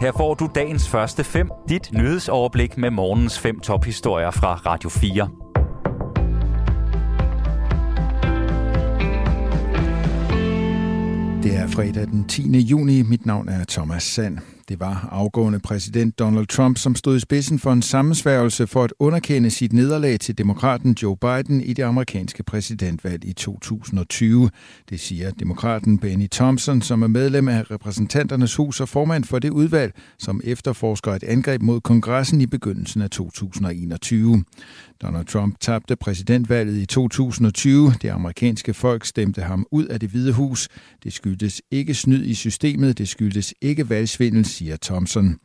Her får du dagens første fem, dit nyhedsoverblik med morgens fem tophistorier fra Radio 4. Det er fredag den 10. juni. Mit navn er Thomas Sand. Det var afgående præsident Donald Trump, som stod i spidsen for en sammensværgelse for at underkende sit nederlag til demokraten Joe Biden i det amerikanske præsidentvalg i 2020. Det siger demokraten Benny Thompson, som er medlem af repræsentanternes hus og formand for det udvalg, som efterforsker et angreb mod kongressen i begyndelsen af 2021. Donald Trump tabte præsidentvalget i 2020. Det amerikanske folk stemte ham ud af det hvide hus. Det skyldtes ikke snyd i systemet, det skyldtes ikke valgsvindel, siger Thompson.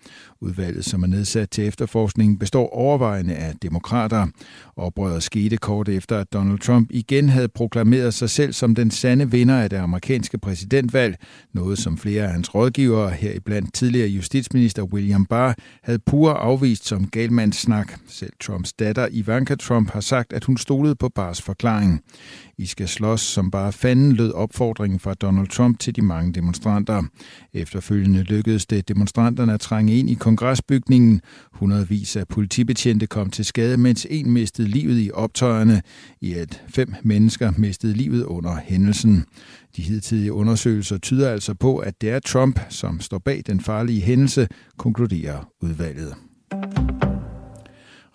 Udvalget, som er nedsat til efterforskningen, består overvejende af demokrater. Oprøret skete kort efter, at Donald Trump igen havde proklameret sig selv som den sande vinder af det amerikanske præsidentvalg, noget som flere af hans rådgivere, heriblandt tidligere justitsminister William Barr, havde pure afvist som galmandssnak. Selv Trumps datter Ivanka Trump har sagt, at hun stolede på Barrs forklaring. I skal slås som bare fanden, lød opfordringen fra Donald Trump til de mange demonstranter. Efterfølgende lykkedes det demonstranterne at trænge ind i kongresbygningen. Hundredvis af politibetjente kom til skade, mens en mistede livet i optøjerne. I at fem mennesker mistede livet under hændelsen. De hidtidige undersøgelser tyder altså på, at det er Trump, som står bag den farlige hændelse, konkluderer udvalget.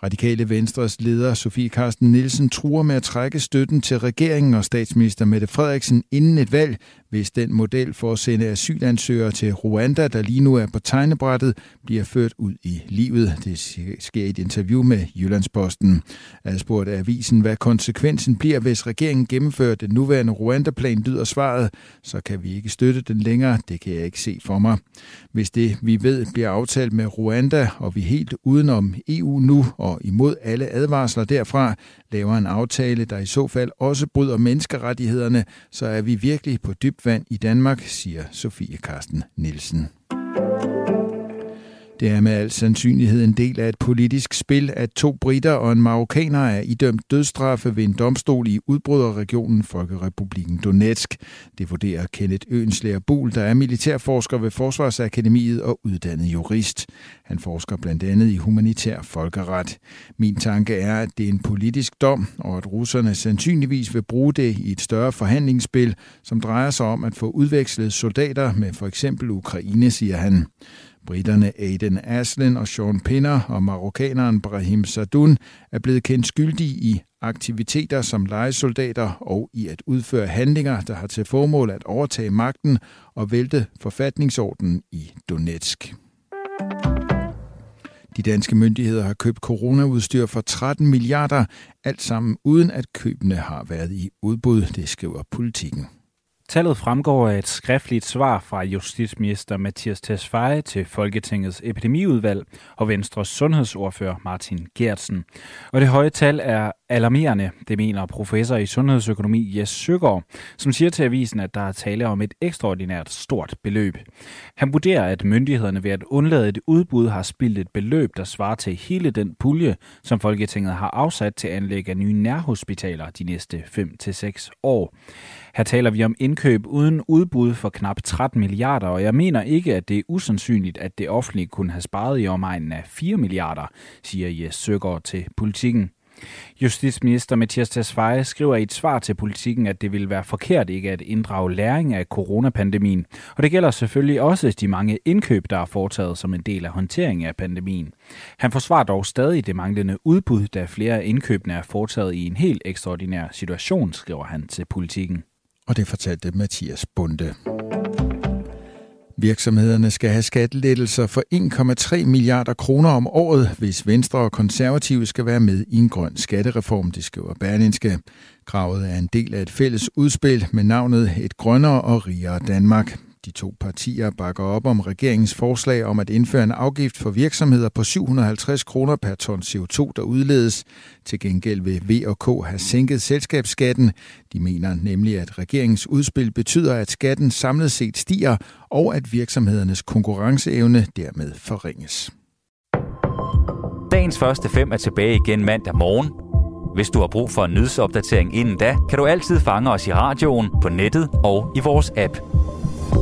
Radikale Venstres leder Sofie Karsten Nielsen truer med at trække støtten til regeringen og statsminister Mette Frederiksen inden et valg, hvis den model for at sende asylansøgere til Rwanda, der lige nu er på tegnebrættet, bliver ført ud i livet. Det sker i et interview med Jyllandsposten. Adspurgt af avisen, hvad konsekvensen bliver, hvis regeringen gennemfører den nuværende Rwanda-plan, lyder svaret, så kan vi ikke støtte den længere. Det kan jeg ikke se for mig. Hvis det, vi ved, bliver aftalt med Rwanda, og vi helt udenom EU nu og imod alle advarsler derfra, laver en aftale, der i så fald også bryder menneskerettighederne, så er vi virkelig på dybt vand i Danmark, siger Sofie Karsten Nielsen. Det er med al sandsynlighed en del af et politisk spil, at to britter og en marokkaner er idømt dødstraffe ved en domstol i udbryderregionen Folkerepubliken Donetsk. Det vurderer Kenneth Øenslæger Bul, der er militærforsker ved Forsvarsakademiet og uddannet jurist. Han forsker blandt andet i humanitær folkeret. Min tanke er, at det er en politisk dom, og at russerne sandsynligvis vil bruge det i et større forhandlingsspil, som drejer sig om at få udvekslet soldater med for eksempel Ukraine, siger han. Britterne Aiden Aslin og Sean Pinner og marokkaneren Brahim Sadoun er blevet kendt skyldige i aktiviteter som legesoldater og i at udføre handlinger, der har til formål at overtage magten og vælte forfatningsordenen i Donetsk. De danske myndigheder har købt coronaudstyr for 13 milliarder, alt sammen uden at købene har været i udbud, det skriver politikken. Tallet fremgår af et skriftligt svar fra justitsminister Mathias Tesfaye til Folketingets epidemiudvalg og Venstres sundhedsordfører Martin Gertsen. Og det høje tal er alarmerende, det mener professor i sundhedsøkonomi Jes Søgaard, som siger til avisen, at der er tale om et ekstraordinært stort beløb. Han vurderer, at myndighederne ved at undlade et udbud har spildt et beløb, der svarer til hele den pulje, som Folketinget har afsat til anlæg af nye nærhospitaler de næste 5-6 år. Her taler vi om indkøb uden udbud for knap 13 milliarder, og jeg mener ikke, at det er usandsynligt, at det offentlige kunne have sparet i omegnen af 4 milliarder, siger Jes Søgaard til politikken. Justitsminister Mathias Tesfaye skriver i et svar til politikken, at det vil være forkert ikke at inddrage læring af coronapandemien. Og det gælder selvfølgelig også de mange indkøb, der er foretaget som en del af håndteringen af pandemien. Han forsvarer dog stadig det manglende udbud, da flere af indkøbene er foretaget i en helt ekstraordinær situation, skriver han til politikken og det fortalte Mathias Bunde. Virksomhederne skal have skattelettelser for 1,3 milliarder kroner om året, hvis Venstre og Konservative skal være med i en grøn skattereform, det skriver Berlinske. Kravet er en del af et fælles udspil med navnet Et grønnere og rigere Danmark. De to partier bakker op om regeringens forslag om at indføre en afgift for virksomheder på 750 kroner per ton CO2, der udledes. Til gengæld vil V og K have sænket selskabsskatten. De mener nemlig, at regeringens udspil betyder, at skatten samlet set stiger, og at virksomhedernes konkurrenceevne dermed forringes. Dagens første fem er tilbage igen mandag morgen. Hvis du har brug for en nyhedsopdatering inden da, kan du altid fange os i radioen, på nettet og i vores app.